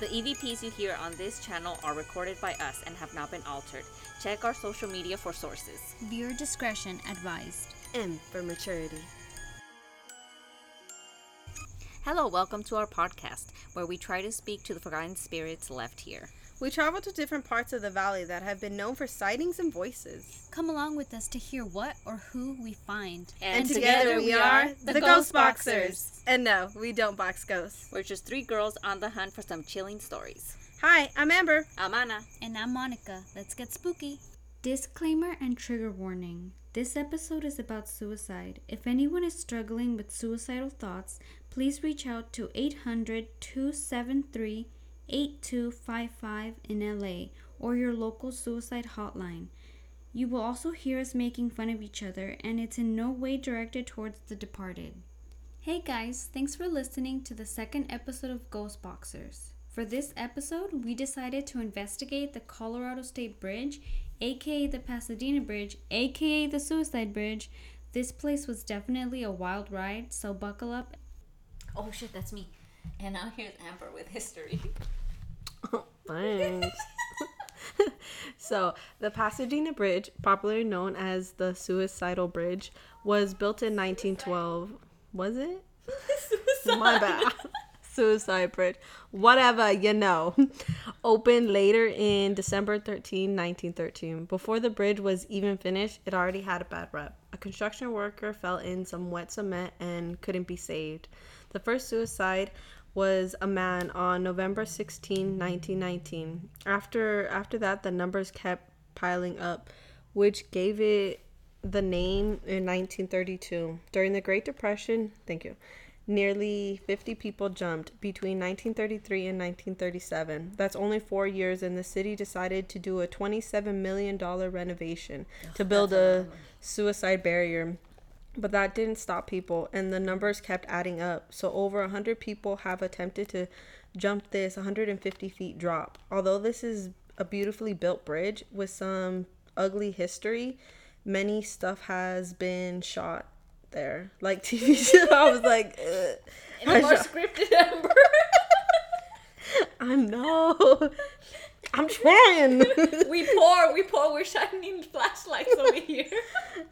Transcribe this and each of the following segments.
The EVPs you hear on this channel are recorded by us and have not been altered. Check our social media for sources. Viewer discretion advised. M for maturity. Hello, welcome to our podcast, where we try to speak to the forgotten spirits left here. We travel to different parts of the valley that have been known for sightings and voices. Come along with us to hear what or who we find. And, together, we are the Ghost Boxers. And no, we don't box ghosts. We're just three girls on the hunt for some chilling stories. Hi, I'm Amber. I'm Anna. And I'm Monica. Let's get spooky. Disclaimer and trigger warning. This episode is about suicide. If anyone is struggling with suicidal thoughts, please reach out to 800 273 8255 in LA or your local suicide hotline. You will also hear us making fun of each other, and it's in no way directed towards the departed. Hey guys, thanks for listening to the second episode of Ghost Boxers. For this episode, we decided to investigate the Colorado Street Bridge, aka the Pasadena Bridge, aka the Suicide Bridge. This place was definitely a wild ride, so buckle up. Oh shit, that's me. And now here's Amber with history. Thanks. so, the Pasadena Bridge, popularly known as the Suicidal Bridge, was built in 1912. Was it? My bad. Suicide Bridge. Whatever, you know. Opened later in December 13, 1913. Before the bridge was even finished, it already had a bad rep. A construction worker fell in some wet cement and couldn't be saved. The first suicide was a man on November 16, 1919. After after that, the numbers kept piling up, which gave it the name in 1932. During the Great Depression, thank you. Nearly 50 people jumped between 1933 and 1937. That's only 4 years and the city decided to do a 27 million dollar renovation to build a suicide barrier but that didn't stop people and the numbers kept adding up so over 100 people have attempted to jump this 150 feet drop although this is a beautifully built bridge with some ugly history many stuff has been shot there like tv show i was like Ugh. In a more scripted Amber. i know i'm trying we pour, we pour, we're shining flashlights over here.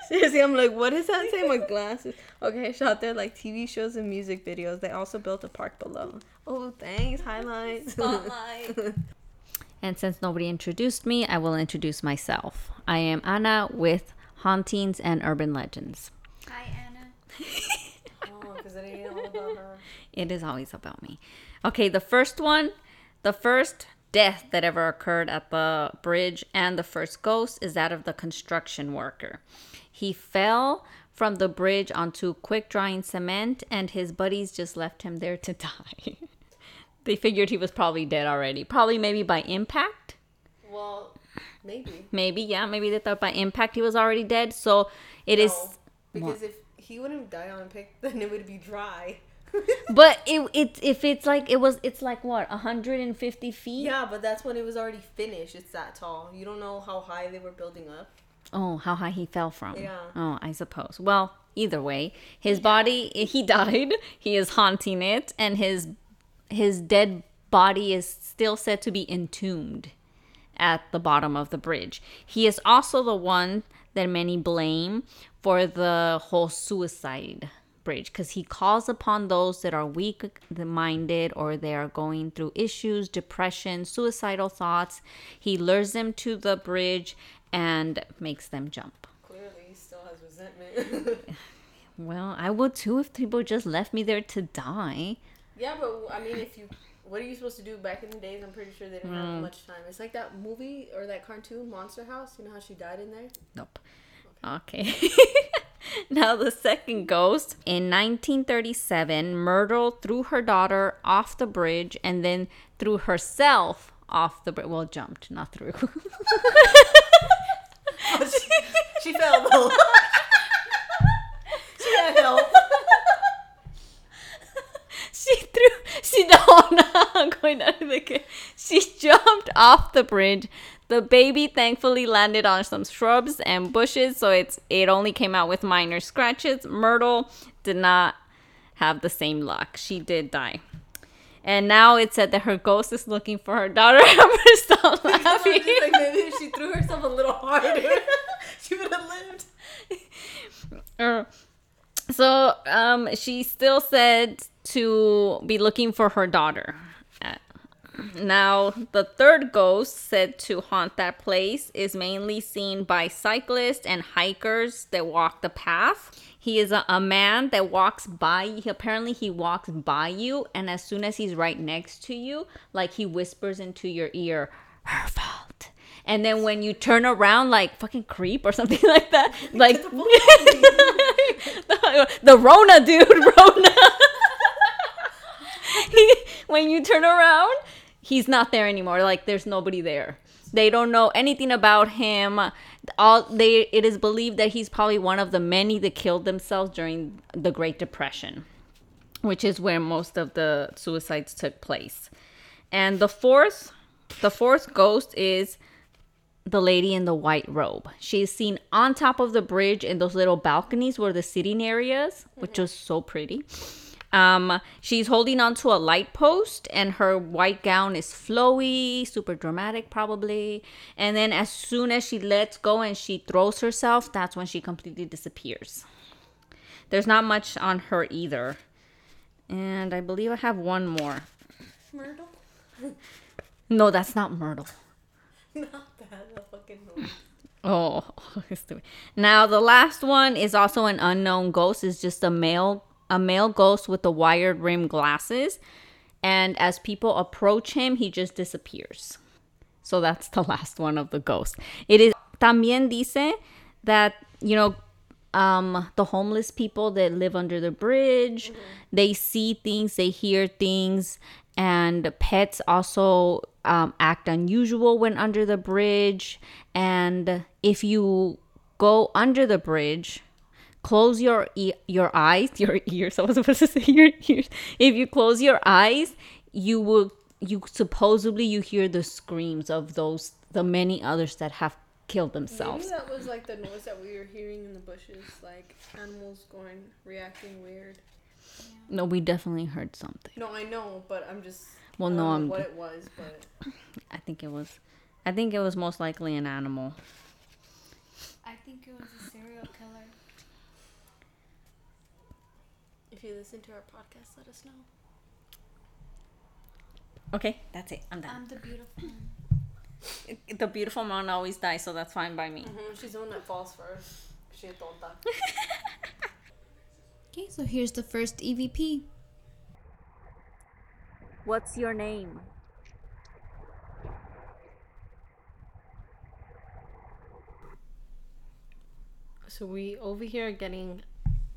Seriously, I'm like, what does that say? My glasses. Okay, shot there like TV shows and music videos. They also built a park below. Oh, thanks. Highlights. Spotlight. and since nobody introduced me, I will introduce myself. I am Anna with Hauntings and Urban Legends. Hi, Anna. oh, because it ain't all about her. It is always about me. Okay, the first one, the first death that ever occurred at the bridge and the first ghost is that of the construction worker. He fell from the bridge onto quick drying cement and his buddies just left him there to die. they figured he was probably dead already. Probably maybe by impact. Well, maybe. Maybe, yeah, maybe they thought by impact he was already dead. So it is. because if he wouldn't die on impact, then it would be dry. But it, it if it's like it was it's like what 150 feet. yeah, but that's when it was already finished. It's that tall. You don't know how high they were building up. Oh, how high he fell from. Yeah. Oh, I suppose. Well, either way, his body he died. He is haunting it and his his dead body is still said to be entombed at the bottom of the bridge. He is also the one that many blame for the whole suicide bridge because he calls upon those that are weak minded or they are going through issues, depression, suicidal thoughts. He lures them to the bridge and makes them jump. Clearly, he still has resentment. Well, I would too if people just left me there to die. yeah, but I mean, if you, what are you supposed to do back in the days? I'm pretty sure they didn't have mm. much time. It's like that movie or that cartoon, Monster House. You know how she died in there? Nope. Okay. now, the second ghost. In 1937, Myrtle threw her daughter off the bridge and then threw herself off the bridge. Well, jumped, not through. She fell though. she had help. she threw. She no, no, I'm going out of the game. She jumped off the bridge. The baby thankfully landed on some shrubs and bushes, so it's it only came out with minor scratches. Myrtle did not have the same luck. She did die. And now it said that her ghost is looking for her daughter. Amber, stop laughing. like maybe if she threw herself a little harder, she would have lived. Uh, so um, she still said to be looking for her daughter. Now, the third ghost said to haunt that place is mainly seen by cyclists and hikers that walk the path. He is a, a man that walks by. He, apparently, he walks by you, and as soon as he's right next to you, like he whispers into your ear, "Her fault." And then when you turn around, like fucking creep or something like that, like the, the Rona, dude, Rona. he, when you turn around, he's not there anymore. Like there's nobody there. They don't know anything about him. All they it is believed that he's probably one of the many that killed themselves during the Great Depression, which is where most of the suicides took place. And the fourth the fourth ghost is the lady in the white robe. She is seen on top of the bridge in those little balconies where the sitting areas, which mm-hmm. was so pretty. Um, she's holding onto a light post, and her white gown is flowy, super dramatic, probably. And then, as soon as she lets go and she throws herself, that's when she completely disappears. There's not much on her either. And I believe I have one more. Myrtle? No, that's not Myrtle. Not that, the fucking noise. Oh, now the last one is also an unknown ghost. Is just a male, a male ghost with the wired rim glasses, and as people approach him, he just disappears. So that's the last one of the ghosts. It is también dice that you know um the homeless people that live under the bridge they see things they hear things and pets also um, act unusual when under the bridge and if you go under the bridge close your e- your eyes your ears i was supposed to say your ears if you close your eyes you will you supposedly you hear the screams of those the many others that have killed themselves. Maybe that was like the noise that we were hearing in the bushes, like animals going, reacting weird. no we definitely heard something No, I know, but I'm just. Well, no, I'm- What it was, but i think it was i think it was most likely an animal I think it was a serial killer. If you listen to our podcast, let us know. okay that's it i'm done I'm the beautiful one. the beautiful one always dies so that's fine by me Mm-hmm. She's the one that falls first. She tonta. Okay, so here's the first E EVP. what's your name So we over here are getting.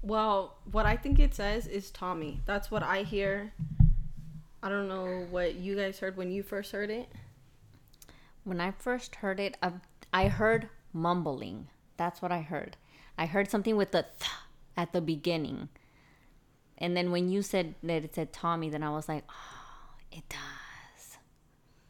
Well, what I think it says is Tommy. That's what I hear. I don't know what you guys heard when you first heard it. When I first heard it, I, I heard mumbling. That's what I heard. I heard something with the th at the beginning. And then when you said that it said Tommy, then I was like, oh, it does.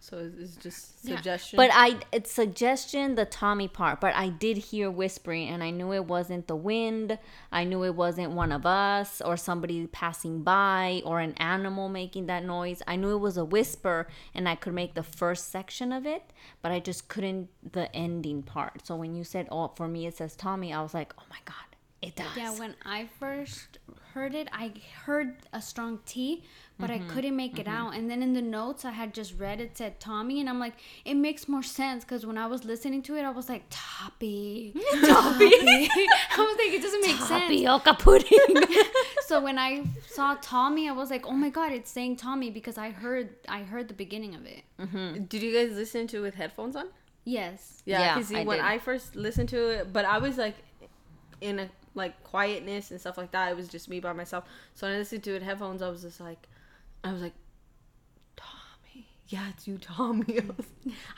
So it's, just Yeah. suggestion. But I, it's suggestion, the Tommy part. But I did hear whispering, and I knew it wasn't the wind. I knew it wasn't one of us or somebody passing by or an animal making that noise. I knew it was a whisper, and I could make the first section of it, but I just couldn't the ending part. So when you said, "Oh, for me it says Tommy," I was like, "Oh my god, it does." Yeah, when I first heard it, I heard a strong T, but Mm-hmm. I couldn't make it out. And then in the notes, I had just read it said Tommy, and I'm like, it makes more sense because when I was listening to it, I was like, Toppy, Toppy. I was like, it doesn't make sense. Tapioca pudding. So when I saw Tommy, I was like, oh my god, it's saying Tommy because I heard I heard the beginning of it. Did you guys listen to it with headphones on? Yes. Yeah, Yeah, because I when did. I first listened to it, but I was like in a like quietness and stuff like that. It was just me by myself. So when I listened to it headphones, I was just like, I was like, Tommy, yeah, it's you, Tommy. I, was,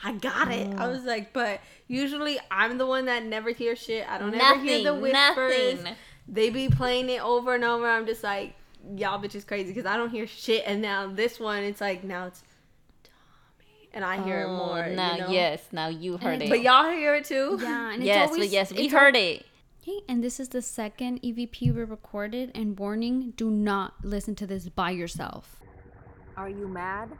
I got it. I was like, but usually I'm the one that never hears shit. I don't ever hear the whispers. nothing. They be playing it over and over. I'm just like, y'all bitches crazy because I don't hear shit. And now this one, it's like now it's Tommy, and I hear it Oh, more. Now, you know? yes, now you heard it. But y'all hear it too. Yeah, and yes, always, but yes, we heard it. Okay, and this is the second EVP we recorded. And warning: do not listen to this by yourself. Are you mad?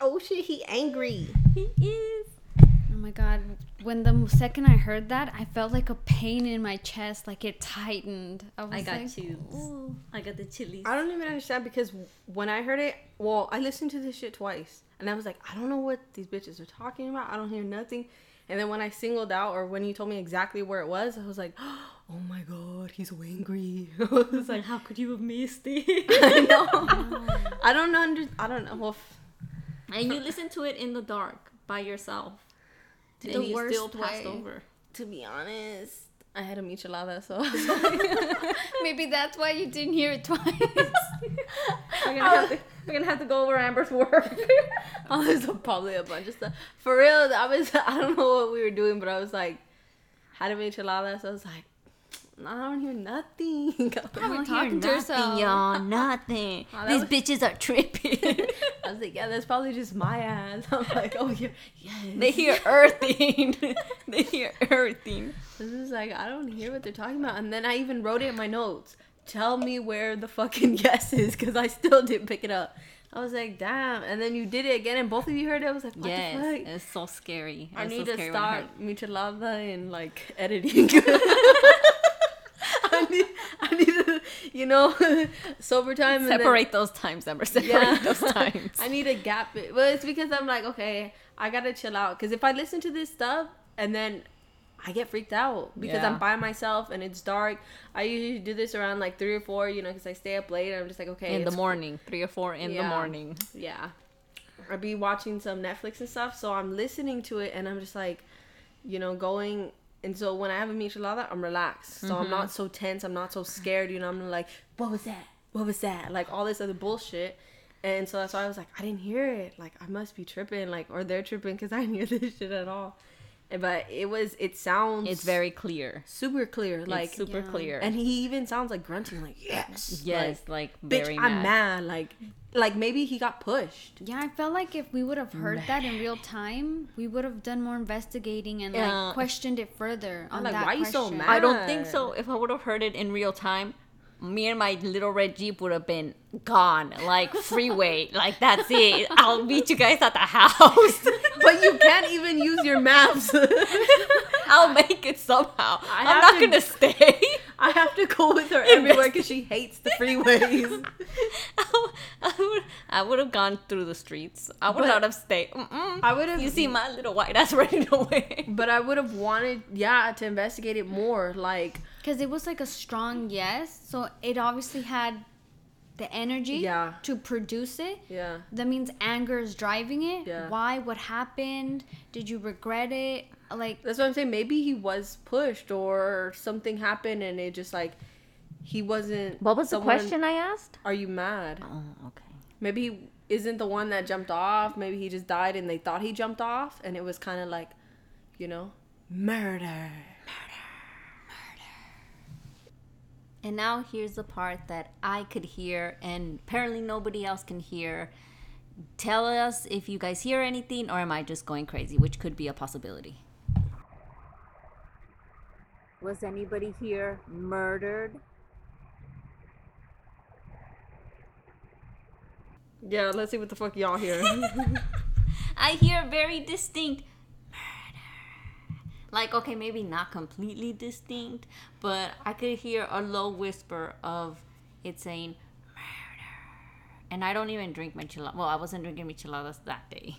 Oh shit, he angry. He is. Oh my god. When the second I heard that, I felt like a pain in my chest, like it tightened. I, was I got like, chills. "Ooh." I got the chilies. I don't even understand because when I heard it, well, I listened to this shit twice, and I was like, I don't know what these bitches are talking about. I don't hear nothing. And then when I singled out, or when you told me exactly where it was, I was like, Oh my god, he's so angry. I was like, how could you have missed it? I know. I don't know. Under, I don't know. Well, f- and you listen to it in the dark by yourself. The and you worst still passed way. over. to be honest, I had a michelada, so I was like, Maybe that's why you didn't hear it twice. we're gonna have to we're gonna have to go over Amber's work. oh, there's a- probably a bunch of stuff. For real, I was I don't know what we were doing, but I was like had a michelada, so I was like, I don't hear nothing. We're We're talking to ourselves. y'all. Nothing. Oh, These was- bitches are tripping. I was like, yeah, that's probably just my ass. I'm like, oh yeah, yes. they hear earthing. they hear earthing. This is like I don't hear what they're talking about, and then I even wrote it in my notes. Tell me where the fucking yes is, because I still didn't pick it up. I was like, damn. And then you did it again, and both of you heard it. I was like, what yes, the fuck? it's so scary. I need so to I start michelada and like editing. I need, I need to, you know, sober time. and then- Separate those times, Amber. Separate Yeah. those times. I need a gap. It. Well, it's because I'm like, okay, I gotta chill out. Because if I listen to this stuff and then I get freaked out because Yeah. I'm by myself and it's dark. I usually do this around like three or four, you know, because I stay up late. And I'm just like, okay, in the morning, three or four in the morning. Yeah, I'd be watching some Netflix and stuff, so I'm listening to it and I'm just like, you know, going. And so when I have a michelada, I'm relaxed. So I'm not mm-hmm. so tense. I'm not so scared. You know, I'm like, what was that? What was that? Like all this other bullshit. And so that's why I was like, I didn't hear it. Like I must be tripping. Like or they're tripping because I didn't hear this shit at all. And- But it was. It sounds. It's very clear. super clear. Like Like super yeah. clear. and he even sounds like grunting. Like yes. yes, Like, like, bitch, very I'm mad. mad. Like like maybe he got pushed. Yeah, I felt like if we would have heard that in real time, we would have done more investigating and Yeah. like questioned it further. On like, that why are you so mad? I don't think so. If I would have heard it in real time, me and my little red jeep would have been gone, like freeway. like that's it. I'll meet you guys at the house. But you can't even use your maps. I'll make it somehow. I I'm not to- gonna stay. I have to go with her everywhere because she hates the freeways. I would, I would have gone through the streets. I would But- not have stayed. Mm-mm. I would have. You see my little white ass running away. But I would have wanted, yeah, to investigate it more. Like, Because it was like a strong yes, so it obviously had the energy Yeah. to produce it. yeah, That means anger is driving it. Yeah. Why? What happened? Did you regret it? Like, that's what I'm saying. Maybe he was pushed or something happened and it just like he wasn't. someone- I asked? Are you mad? Oh, okay. Maybe he isn't the one that jumped off. Maybe he just died and they thought he jumped off, and it was kind of like, you know, murder. And now here's the part that I could hear, and apparently nobody else can hear. Tell us if you guys hear anything, or am I just going crazy, which could be a possibility. Was anybody here murdered? Yeah, let's see what the fuck y'all hear. I hear very distinct murder. Like, okay, maybe not completely distinct, but I could hear a low whisper of it saying murder. And I don't even drink micheladas. Well, I wasn't drinking micheladas that day.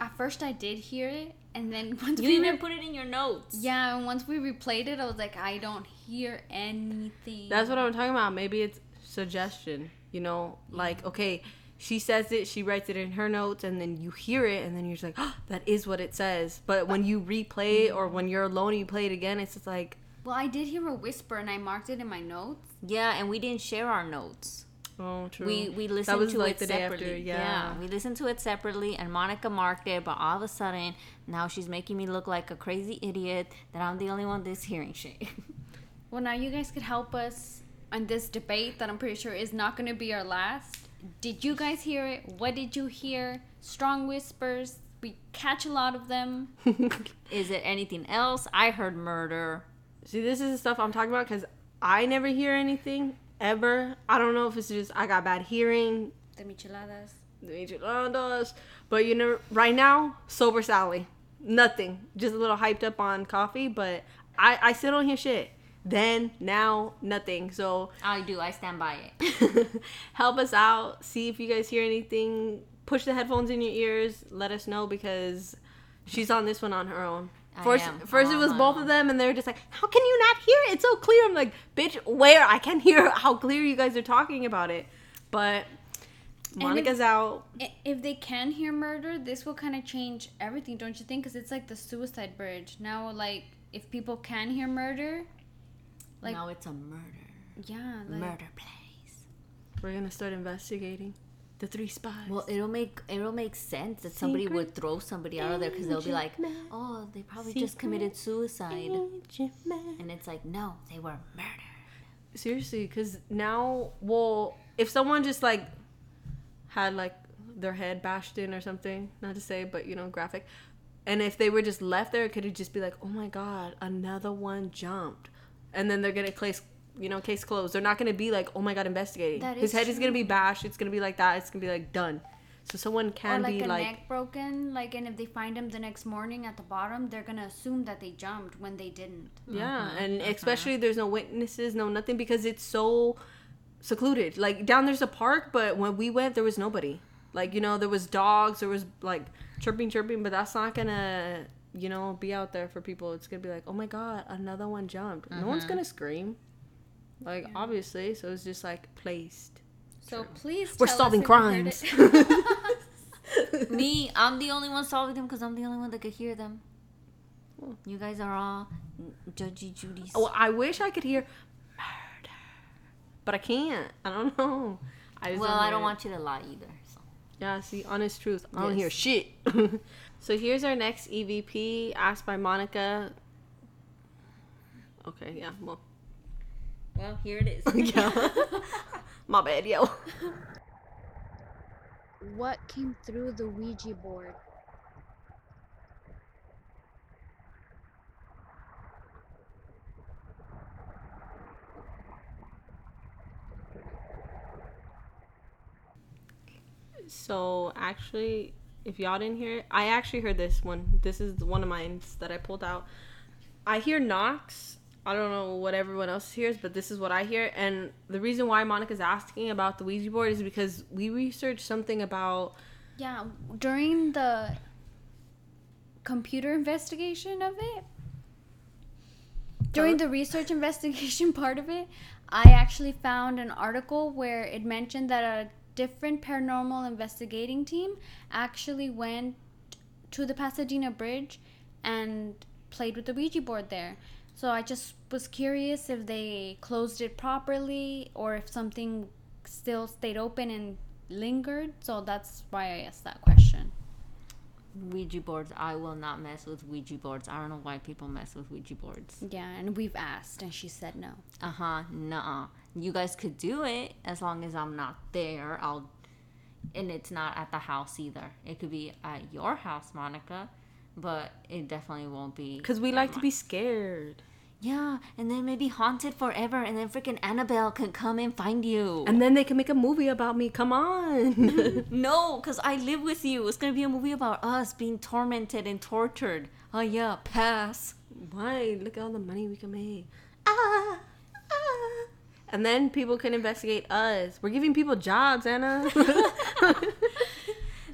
at first I did hear it, and then once You we even re- put it in your notes. yeah, and once we replayed it, I was like, I don't hear anything. That's what I'm talking about. Maybe it's suggestion. You know, like okay, she says it, she writes it in her notes, and then you hear it, and then you're just like, oh, that is what it says. But when you replay it or when you're alone and you play it again, it's just like, Well, I did hear a whisper, and I marked it in my notes. Yeah, and we didn't share our notes. oh, true. We we listened was to like it the day separately. after, yeah. we listened to it separately, and Monica marked it. But all of a sudden, now she's making me look like a crazy idiot that I'm the only one that's hearing shit. Well, now you guys could help us on this debate that I'm pretty sure is not going to be our last. Did you guys hear it? What did you hear? Strong whispers. We catch a lot of them. Is it anything else? I heard murder. See, this is the stuff I'm talking about because I never hear anything, ever. I don't know if it's just I got bad hearing, The micheladas. the micheladas, but you know, right now, sober Sally, nothing, just a little hyped up on coffee, but I I still don't hear shit. Then now nothing. So I do. I stand by it. help us out. See if you guys hear anything. Push the headphones in your ears. Let us know because she's on this one on her own. I First, am. first I'm it was both own. of them, and they were just like, "How can you not hear it? It's so clear." I'm like, "Bitch, where? I can hear how clear you guys are talking about it." But Monica's out. If they can hear murder, this will kind of change everything, don't you think? Because it's like the suicide bridge. Now, like, if people can hear murder, like, now it's a murder. yeah, like, murder place. We're gonna start investigating the three spies. Well, it'll make it'll make sense that somebody Secret would throw somebody out of there because they'll be like, "Oh, they probably just committed suicide," and it's like, "No, they were murdered." Seriously, because now, well, if someone just like had like their head bashed in or something, not to say, but you know, graphic, and if they were just left there, could it just be like, oh my god, another one jumped, and then they're gonna place, you know, case closed. They're not gonna be like, oh my god, investigating. That His is head is gonna be bashed. It's gonna be like that. It's gonna be like done. So someone or can like be a like, neck broken, like, and if they find him the next morning at the bottom, they're gonna assume that they jumped when they didn't. Yeah, Mm-hmm, and especially there's no witnesses, no nothing because it's so secluded. Like down there's a park, but when we went, there was nobody. Like you know, there was dogs, there was like chirping, chirping, but that's not gonna you know be out there for people. It's gonna be like, oh my god, another one jumped. No Mm-hmm. one's gonna scream. Like obviously, so it's just like placed. So please, We're tell solving if crimes. Me, I'm the only one solving them because I'm the only one that could hear them. You guys are all judgy Judy's. Oh, I wish I could hear murder, but I can't. I don't know. I just well, I don't want you to lie either. Yeah, see, honest truth. I don't Yes. hear shit. so here's our next EVP asked by Monica. Okay, yeah, well, Well, here it is. yeah. My bad, yo. What came through the Ouija board? So actually, if y'all didn't hear it, I actually heard this one. This is one of mine that I pulled out. I hear knocks. I don't know what everyone else hears, but this is what I hear. And the reason why Monica's asking about the Ouija board is because we researched something about Yeah, during the computer investigation of it, during the research investigation part of it, I actually found an article where it mentioned that a different paranormal investigating team actually went to the Pasadena Bridge and played with the Ouija board there. So I just was curious if they closed it properly or if something still stayed open and lingered. So that's why I asked that question. Ouija boards. I will not mess with Ouija boards. I don't know why people mess with Ouija boards. Yeah, and we've asked, and she said no. Uh huh. Nuh You guys could do it as long as I'm not there. I'll. And it's not at the house either. It could be at your house, Monica, but it definitely won't be. because we at like to be scared. Yeah, and then maybe haunted forever, and then freaking Annabelle can come and find you. And then they can make a movie about me. Come on. no, because I live with you. It's gonna be a movie about us being tormented and tortured. Oh yeah, pass. Why? Look at all the money we can make. Ah, ah. And then people can investigate us. We're giving people jobs, Anna. I,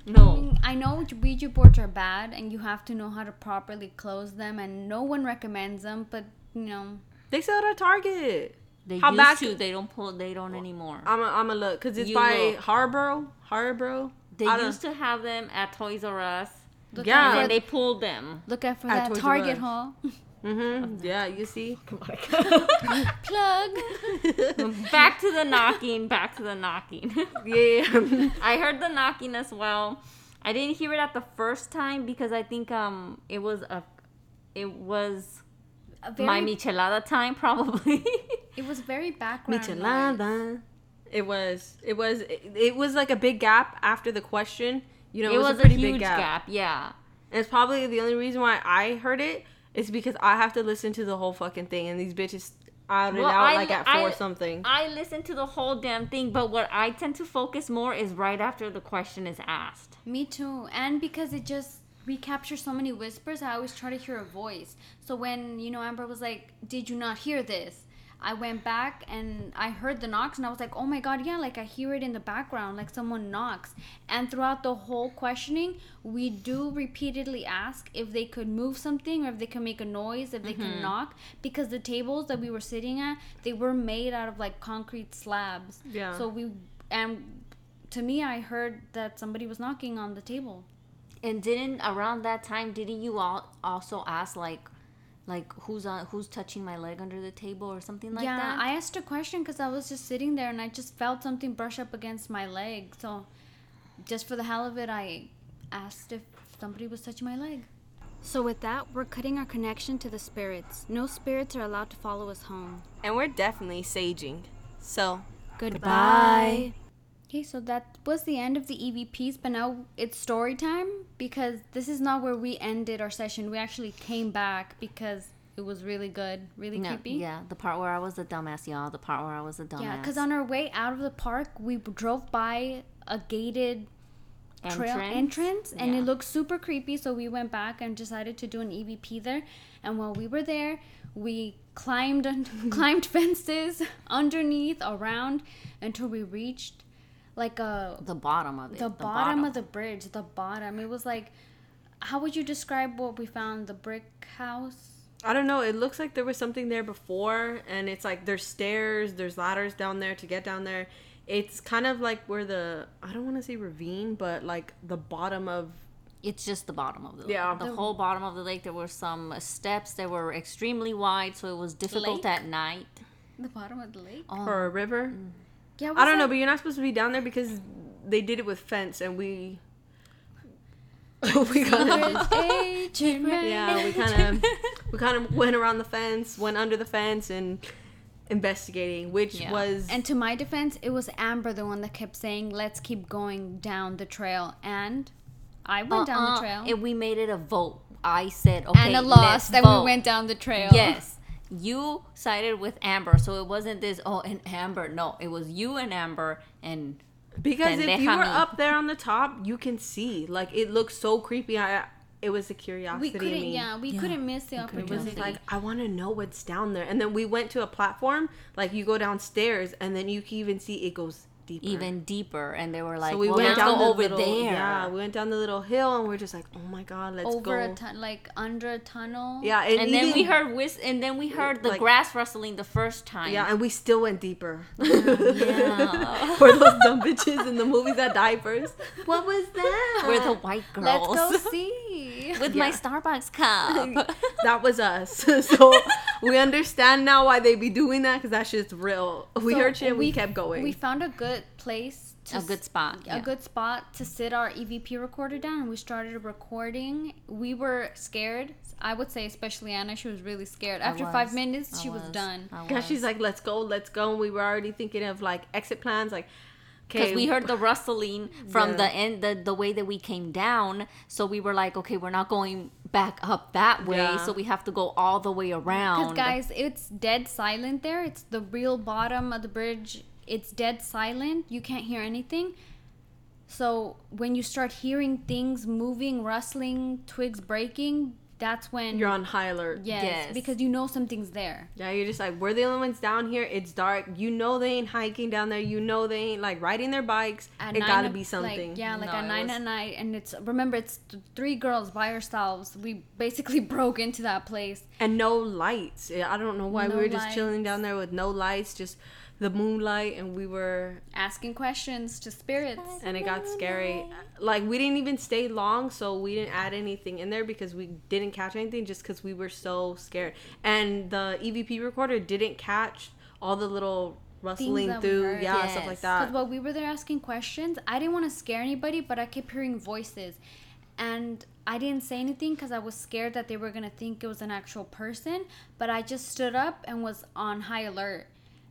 No. mean, I know Ouija boards are bad, and you have to know how to properly close them, and no one recommends them. But you know, they sell it at Target. They How used bad to. They don't pull. They don't anymore. I'm a, I'm a look because it's You by look. Harborough. Harborough. They used to have them at Toys R Us. look Yeah. And then they pulled them. look out for At that Toys Target Us. haul. Mm-hmm. Yeah, you see. Plug. back to the knocking. Back to the knocking. Yeah. I heard the knocking as well. I didn't hear it at the first time because I think um it was a it was A very, my michelada time probably. it was very background. noise. Michelada. It was. It was. It, it was like a big gap after the question. You know, it was a, pretty huge big gap. gap. Yeah. And it's probably the only reason why I heard it is because I have to listen to the whole fucking thing. And these bitches, out it Well, out I- like at I- four something. I listen to the whole damn thing, but what I tend to focus more is right after the question is asked. Me too. And because it just recaptures so many whispers, I always try to hear a voice. So when, you know, Amber was like, Did you not hear this? I went back and I heard the knocks and I was like, oh my god, yeah, like I hear it in the background, like someone knocks. And throughout the whole questioning, we do repeatedly ask if they could move something or if they can make a noise, if they can mm-hmm. knock, because the tables that we were sitting at, they were made out of like concrete slabs. Yeah. So we, and to me, I heard that somebody was knocking on the table. And didn't around that time didn't you all also ask like like who's on who's touching my leg under the table or something like yeah, that? I asked a question because I was just sitting there and I just felt something brush up against my leg. So, just for the hell of it, I asked if somebody was touching my leg. So, with that, we're cutting our connection to the spirits. No spirits are allowed to follow us home. And we're definitely saging. So, Goodbye. Okay, so that was the end of the EVPs, but now it's story time because this is not where we ended our session. We actually came back because it was really good, really no, creepy. yeah, the part where I was the dumbass, y'all. The part where I was a dumbass. Yeah, because on our way out of the park, we drove by a gated trail entrance, and Yeah. it looked super creepy. So we went back and decided to do an EVP there. And while we were there, we climbed climbed fences underneath, around, until we reached like a the bottom of it. the, bottom, of the bridge. The bottom. It was like, how would you describe what we found? The brick house. I don't know. It looks like there was something there before, and it's like there's stairs, there's ladders down there to get down there. It's kind of like where the I don't want to say ravine, but like the bottom of It's just the bottom of the lake. Yeah. The whole bottom of the lake. There were some steps that were extremely wide, so it was difficult Lake? at night. The bottom of the lake. Oh, or a river. Mm. Yeah, I don't know, but you're not supposed to be down there because they did it with fence, and we we kind of yeah we kind of we kind of went around the fence, went under the fence, and investigating, which Yeah. was And to my defense, it was Amber the one that kept saying, "Let's keep going down the trail," and I went down the Uh-uh. trail. And we made it a vote. I said, okay, Anna let's lost, and vote. we went down the trail. Yes. You sided with Amber, so it wasn't this, oh, and Amber. No, it was you and Amber, and Because if you were me. up there on the top, you can see. Like it looks so creepy. I it was a curiosity. in couldn't. me. Yeah, we couldn't miss the It was like I want to know what's down there. And then we went to a platform. Like you go downstairs, and then you can even see it goes deeper. even deeper. And they were like, so we well, went down the over little, there. Yeah, we went down the little hill, and we're just like, oh my god, let's over go. Over a ton, like under a tunnel. yeah, and, And then we heard whis- and then we heard the Like- grass rustling the first time. Yeah, and we still went deeper. Oh, yeah. For those dumb bitches in the movies that die first. What was that? We're the white girls. Let's go see. with my Starbucks cup. that was us. so we understand now why they be doing that because that shit's real. We So heard shit and we, kept going. We found a good place. To A good spot, A yeah. good spot to sit our EVP recorder down. And we started recording. We were scared. I would say, especially Anna, she was really scared. After five minutes, I she was, done. I Cause she's like, let's go, let's go. And we were already thinking of like exit plans, like, because okay, we heard the rustling from Yeah. the end the, the way that we came down so we were like okay we're not going back up that way Yeah. so we have to go all the way around Because around guys, it's dead silent there. It's the real bottom of the bridge. It's dead silent. You can't hear anything. So when you start hearing things moving, rustling, twigs breaking, that's when you're on high alert. yes, Yes. because you know something's there. Yeah, you're just like, we're the only ones down here. It's dark. You know they ain't hiking down there. You know they ain't like riding their bikes. At it gotta o- be something. Like, yeah, like No, at it nine was- at night, and it's remember it's three girls by ourselves. We basically broke into that place. and no lights. I don't know why No we were just chilling down there with no lights, just the moonlight, and we were asking questions to spirits. and it got scary. Like we didn't even stay long, so we didn't add anything in there because we didn't catch anything just because we were so scared. And the EVP recorder didn't catch all the little rustling that we through, heard. yeah, stuff like that. Because while we were there asking questions, I didn't want to scare anybody, but I kept hearing voices. And I didn't say anything because I was scared that they were going to think it was an actual person. But I just stood up and was on high alert.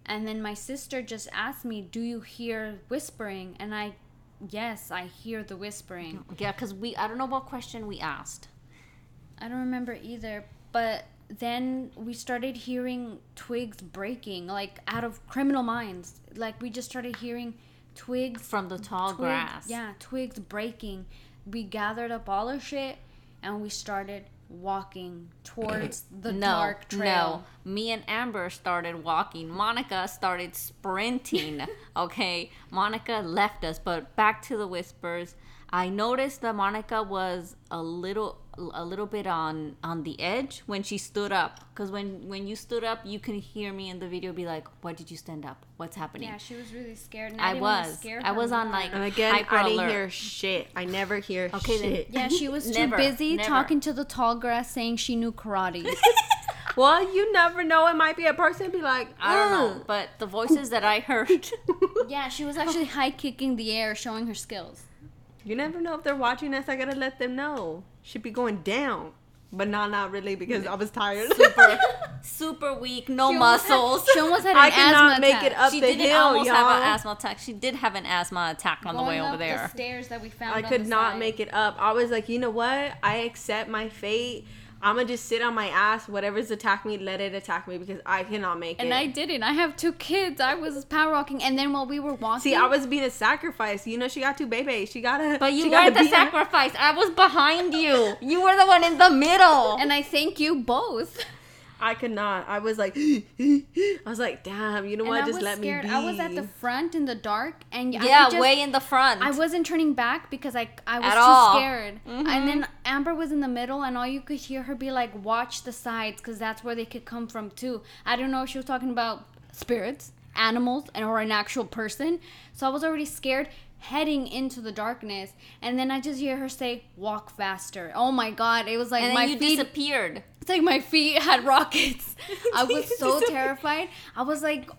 And then my sister just asked me, Do you hear whispering? And I, yes, I hear the whispering. yeah because we i don't know what question we asked I don't remember either. But then we started hearing twigs breaking, like out of Criminal Minds. Like we just started hearing twigs From the tall twigs- grass. Yeah, twigs breaking. We gathered up all our shit and we started walking towards the no, dark trail. No, me and Amber started walking. Monica started sprinting. okay, Monica left us, but back to the whispers. I noticed that Monica was a little, a little bit on on the edge when she stood up. Cause when when you stood up, you can hear me in the video be like, "Why did you stand up? What's happening?" Yeah, she was really scared. And I didn't was. scare I was on, more. like- And again, Hyper I didn't alert. hear shit. I never hear Okay, then- shit. Yeah, she was too Never, busy never. talking to the tall grass saying she knew karate. Well, you never know. It might be a person be like, I don't know, but the voices that I heard. yeah, she was actually high kicking the air, showing her skills. You never know if they're watching us. I gotta let them know. Should be going down, but not not really because I was tired. super, super weak, no She almost had- muscles. she almost had an asthma I cannot asthma make attack. it up she the didn't hill, almost y'all. have an asthma attack. She did have an asthma attack on the way Going over there. The stairs that we found. I on could the not side. make it up. I was like, you know what? I accept my fate. I'm gonna just sit on my ass. Whatever's attack me, let it attack me because I cannot make And it. And I didn't. I have two kids. I was power walking, and then while we were walking, See, I was being a sacrifice. You know, she got two babies. She got a. But you were the sacrifice. I was behind you. You were the one in the middle. and I thank you both. I could not. I was like, I was like, damn. You know And what? I Just let scared. me be. I was at the front in the dark, and yeah, just- way in the front. I wasn't turning back because I I was At too all. scared. And then mm-hmm. Amber was in the middle, and all you could hear her be like, "Watch the sides, because that's where they could come from too." I don't know if she was talking about spirits, animals, and or an actual person. So I was already scared heading into the darkness, and then I just hear her say, "Walk faster." Oh my god! It was like and my you feet. disappeared. It's like my feet had rockets. I was so terrified. I was like,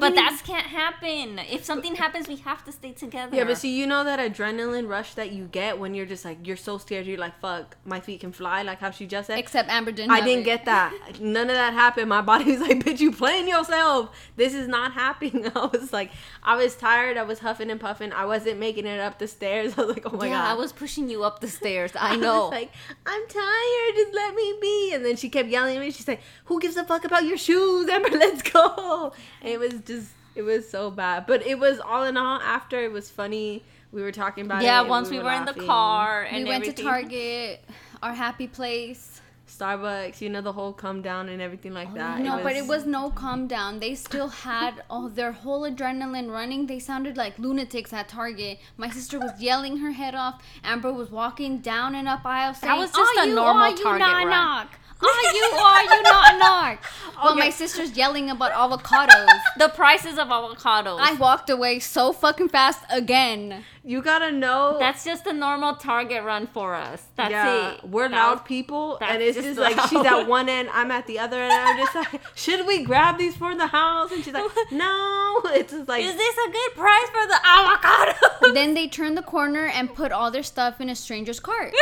But that can't happen. If something happens, we have to stay together. Yeah, but see, you know that adrenaline rush that you get when you're just like you're so scared. You're like, "Fuck, my feet can fly," like how she just said. except Amber didn't. I didn't it. get that. None of that happened. My body was like, "Bitch, you playing yourself. This is not happening." I was like, I was tired. I was huffing and puffing. I wasn't making it up the stairs. I was like, "Oh my yeah, god." I was pushing you up the stairs. I I know. was like, I'm tired. Just let me be. And then she kept yelling at me. She's like, Who gives a fuck about your shoes, Amber? Let's go. And it was just, it was so bad. But it was all in all. After it was funny. We were talking about it. yeah, once we, were, in the car and we went to. Target, our happy place. Starbucks, you know, the whole come down and everything like that. no, but it was no calm down. They still had all their whole adrenaline running. They sounded like lunatics at Target. My sister was yelling her head off. Amber was walking down and up aisle saying, That was just "Are a you, normal are Target not run." knock? Are you are you not knock?" Well, my sister's yelling about avocados. The prices of avocados. I walked away so fucking fast again. You gotta know. That's just a normal Target run for us. That's yeah, it. we're That loud was- people, and it's just just like she's at one end, I'm at the other end. I'm just like, should we grab these for the house? And she's like, no. It's just like, Is this a good price for the avocado? Then they turn the corner and put all their stuff in a stranger's cart.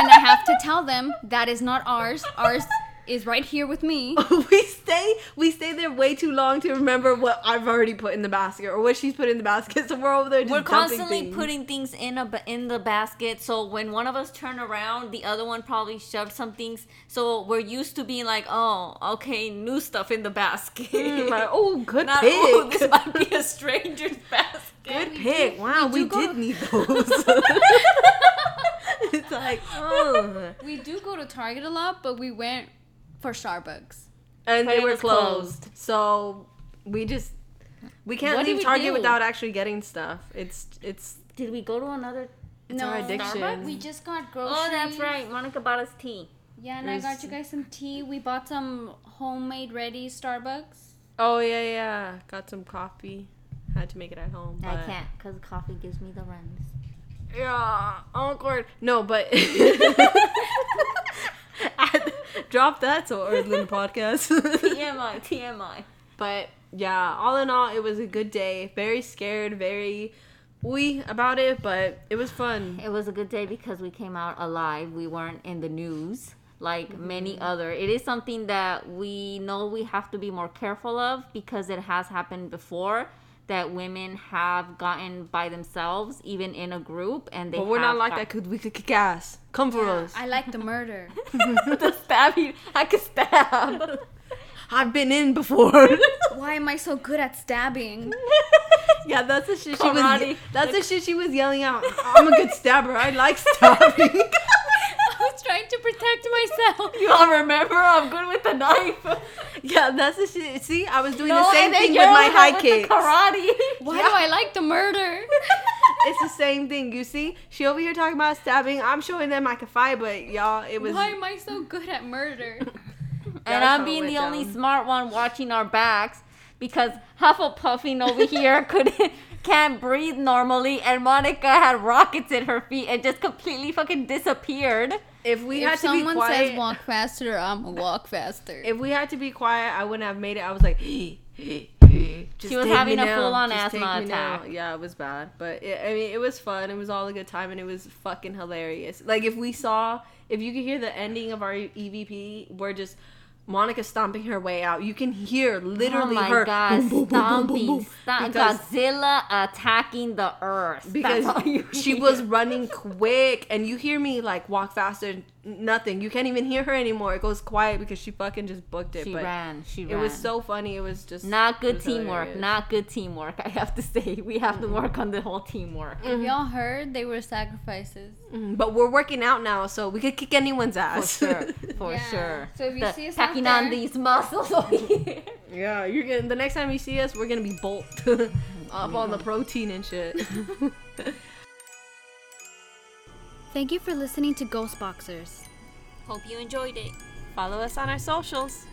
and I have to tell them that is not ours. Ours is right here with me. we stay we stay there way too long to remember what I've already put in the basket or what she's put in the basket. So we're over there just We're constantly things. putting things in a ba- in the basket. So when one of us turn around, the other one probably shoved some things. So we're used to being like, oh, okay, new stuff in the basket. Mm, like, oh, good Not, pick. oh, this might be a stranger's basket. good we pick. do- wow, we we, do go did need those. it's like, oh. We do go to Target a lot, but we went for Starbucks. And they were closed. closed. So we just we can't What leave we Target do? without actually getting stuff. It's it's Did we go to another? it's our addiction. Starbucks? We just got groceries. Oh, that's right. Monica bought us tea. Yeah, and I got you guys some tea. We bought some homemade ready Starbucks. Oh yeah, yeah. Got some coffee. Had to make it at home. I can't because coffee gives me the runs. Yeah, awkward. No, but I- drop that so the podcast. TMI, TMI. but yeah, all in all, it was a good day. Very scared, very we about it, but it was fun. It was a good day because we came out alive. We weren't in the news like mm-hmm. many other. It is something that we know we have to be more careful of because it has happened before that women have gotten by themselves, even in a group, and they. But we're not like got- that because we could kick ass. Come for us. I like the murder. the stab. I could stab. I've been in before. Why am I so good at stabbing? yeah, that's the shit she was. Karate. That's the shit she was yelling out. I'm a good stabber. I like stabbing. To myself. you all remember? I'm good with the knife. yeah, that's the shit. See, I was doing No, the same thing with my high one with the kicks. Karate. Why do I like the murder? it's the same thing. You see, she over here talking about stabbing. I'm showing them I can fight, but y'all, it was. Why am I so good at murder? and I'm being the only smart one watching our backs because Hufflepuffing over here couldn't can't breathe normally, and Monica had rockets in her feet and just completely fucking disappeared. If we if had to be someone quiet, says walk faster, I'm gonna walk faster. if we had to be quiet, I wouldn't have made it. I was like, Just She was take having me a full-on Just asthma me now. attack. Yeah, it was bad, but it, I mean, it was fun. It was all a good time, and it was fucking hilarious. Like if we saw, if you could hear the ending of our EVP, we're just Monica stomping her way out. You can hear literally oh her god, boom, boom, stomping, boom, stomp- Godzilla attacking the earth. because That's all you she was running quick and you hear me like walk faster nothing you can't even hear her anymore it goes quiet because she fucking just booked it She but ran. She ran. it was so funny it was just not good teamwork. hilarious. Not good teamwork. I have to say, we have to mm-hmm. work on the whole teamwork. If y'all mm-hmm. heard, they were sacrifices. Mhm, but we're working out now so we could kick anyone's ass For ass sure. For Yeah. sure. So if you The- see us out packing on these muscles over here. yeah you're gonna the next time you see us we're gonna be bolt up on the mm-hmm. protein and shit Thank you for listening to Ghostboxers. Hope you enjoyed it. follow us on our socials